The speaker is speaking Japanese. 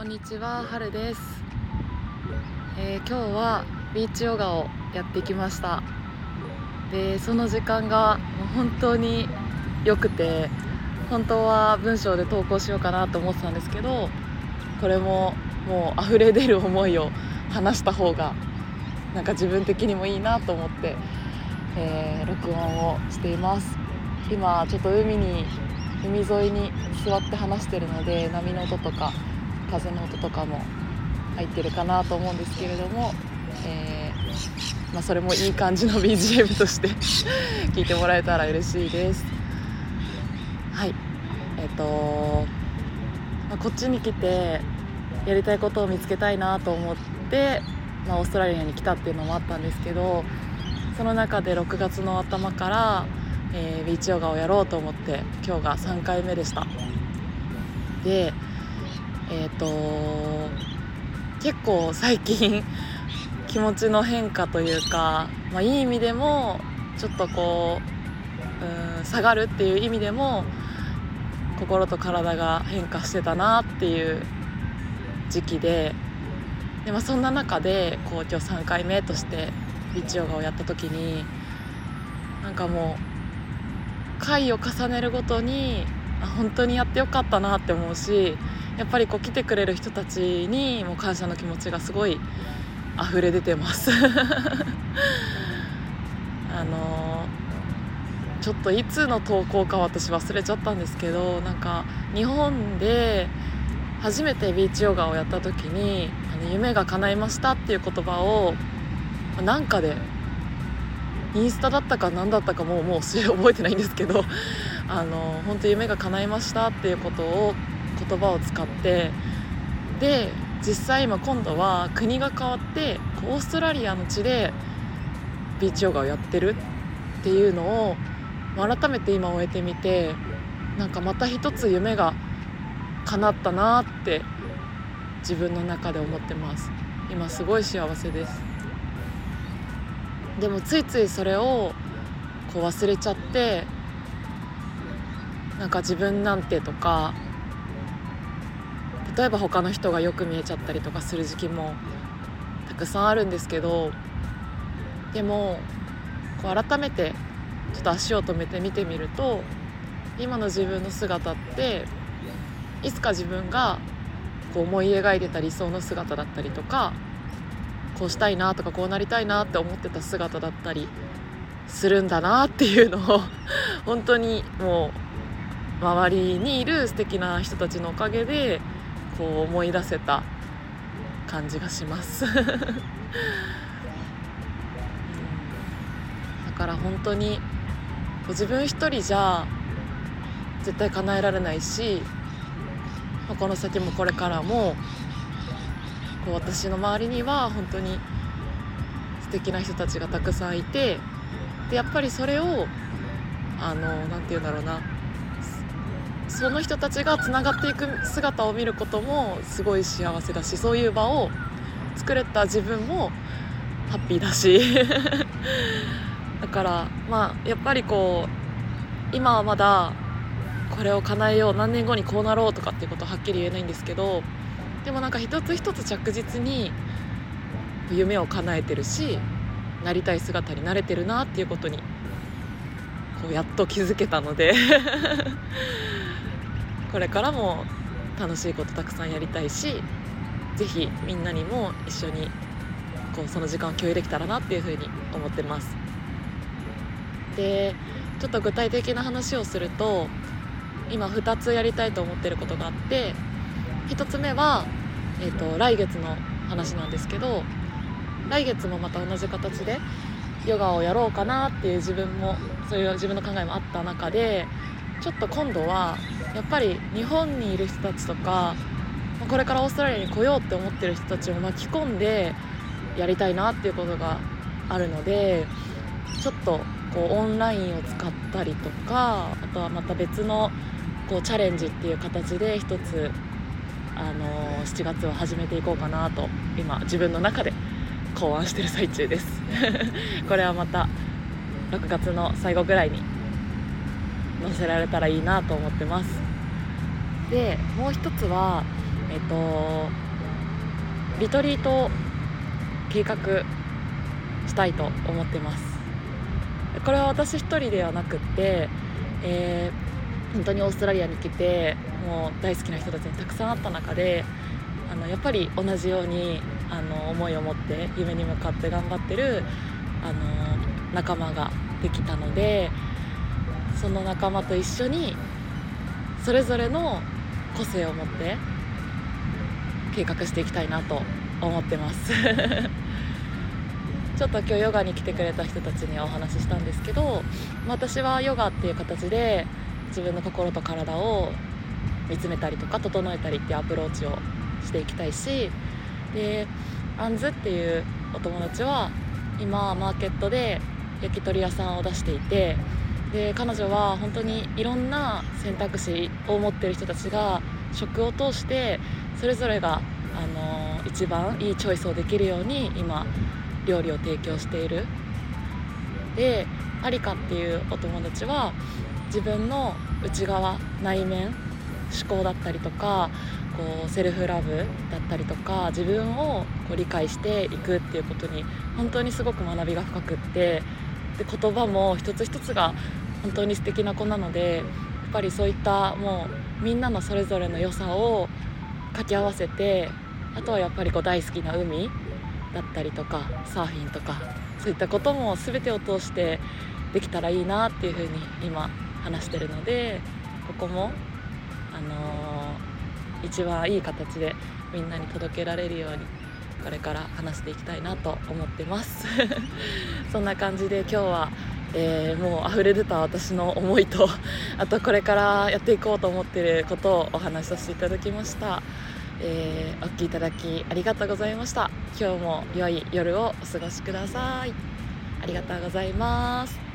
こんにちは、はるです、えー今日はビーチヨガをやってきました。でその時間がもう本当に良くて本当は文章で投稿しようかなと思ってたんですけどこれももう溢れ出る思いを話した方がなんか自分的にもいいなと思って、えー録音をしています。今ちょっと海に海沿いに座って話してるので波の音とか風の音とかも入ってるかなと思うんですけれども、えーまあ、それもいい感じの BGM として 聞いてもらえたら嬉しいです。はい。えっ、と、まあ、こっちに来てやりたいことを見つけたいなと思って、まあ、オーストラリアに来たっていうのもあったんですけどその中で6月の頭から、えービーチヨガをやろうと思って今日が3回目でした。でえっ、と結構最近気持ちの変化というか、まあ、いい意味でもちょっとこううん下がるっていう意味でも心と体が変化してたなっていう時期でで、まあ、そんな中でこう今日3回目としてビーチヨガをやった時になんかもう回を重ねるごとに本当にやってよかったなって思うしやっぱりこう来てくれる人たちにも感謝の気持ちがすごい溢れ出てます。あのちょっといつの投稿か私忘れちゃったんですけどなんか日本で初めてビーチヨガをやった時に「あの夢が叶いました」っていう言葉をなんかでインスタだったか何だったかもうもう覚えてないんですけどあの本当夢が叶いましたっていうことを言葉を使ってで実際今今度は国が変わってオーストラリアの地でビーチヨガをやってるっていうのを改めて今終えてみてなんかまた一つ夢が叶ったなって自分の中で思ってます。今すごい幸せです。でもついついそれをこう忘れちゃってなんか自分なんてとか例えば他の人がよく見えちゃったりとかする時期もたくさんあるんですけどでもこう改めてちょっと足を止めて見てみると今の自分の姿っていつか自分がこう思い描いてた理想の姿だったりとかこうしたいなとかこうなりたいなって思ってた姿だったりするんだなっていうのを 本当にもう周りにいる素敵な人たちのおかげでこう思い出せた感じがします。だから本当に自分一人じゃ絶対叶えられないし、まあこの先もこれからもこう私の周りには本当に素敵な人たちがたくさんいてでやっぱりそれをあのなんて言うんだろうな。その人たちがつながっていく姿を見ることもすごい幸せだしそういう場を作れた自分もハッピーだし。だからまあやっぱりこう今はまだこれを叶えよう何年後にこうなろうとかっていうことははっきり言えないんですけどでもなんか一つ一つ着実に夢を叶えてるしなりたい姿になれてるなっていうことにこうやっと気づけたので。これからも楽しいことたくさんやりたいしぜひみんなにも一緒にこうその時間を共有できたらなっていうふうに思ってます。でちょっと具体的な話をすると今2つやりたいと思ってることがあって1つ目は、えー、と来月の話なんですけど来月もまた同じ形でヨガをやろうかなっていう自分もそういう自分の考えもあった中でちょっと今度はやっぱり日本にいる人たちとかこれからオーストラリアに来ようって思ってる人たちを巻き込んでやりたいなっていうことがあるのでちょっとこうオンラインを使ったりとかあとはまた別のこうチャレンジっていう形で一つあの7月を始めていこうかなと今自分の中で考案してる最中です。これはまた6月の最後ぐらいに載せられたらいいなと思ってます。でもう一つはえっとリトリート計画したいと思ってます。これは私一人ではなくって、えー、本当にオーストラリアに来てもう大好きな人たちにたくさん会った中であのやっぱり同じようにあの思いを持って夢に向かって頑張ってるあの仲間ができたのでその仲間と一緒にそれぞれの個性を持って計画していきたいなと思ってます。ちょっと今日ヨガに来てくれた人たちにはお話ししたんですけど私はヨガっていう形で自分の心と体を見つめたりとか整えたりっていうアプローチをしていきたいしでアンズっていうお友達は今マーケットで焼き鳥屋さんを出していてで彼女は本当にいろんな選択肢を持ってる人たちが食を通してそれぞれが、あの一番いいチョイスをできるように今料理を提供している。でアリカっていうお友達は自分の内側内面思考だったりとかこうセルフラブだったりとか自分をこう理解していくっていうことに本当にすごく学びが深くってで言葉も一つ一つが本当に素敵な子なのでやっぱりそういったもうみんなのそれぞれの良さを掛け合わせてあとはやっぱりこう大好きな海だったりとかサーフィンとかそういったことも全てを通してできたらいいなっていうふうに今話してるのでここもあのー、一番いい形でみんなに届けられるようにこれから話していきたいなと思ってます。そんな感じで今日は、えー、もう溢れ出た私の思いと あとこれからやっていこうと思っていることをお話しさせていただきました、えー、お聴きいただきありがとうございました。今日も良い夜をお過ごしください。ありがとうございます。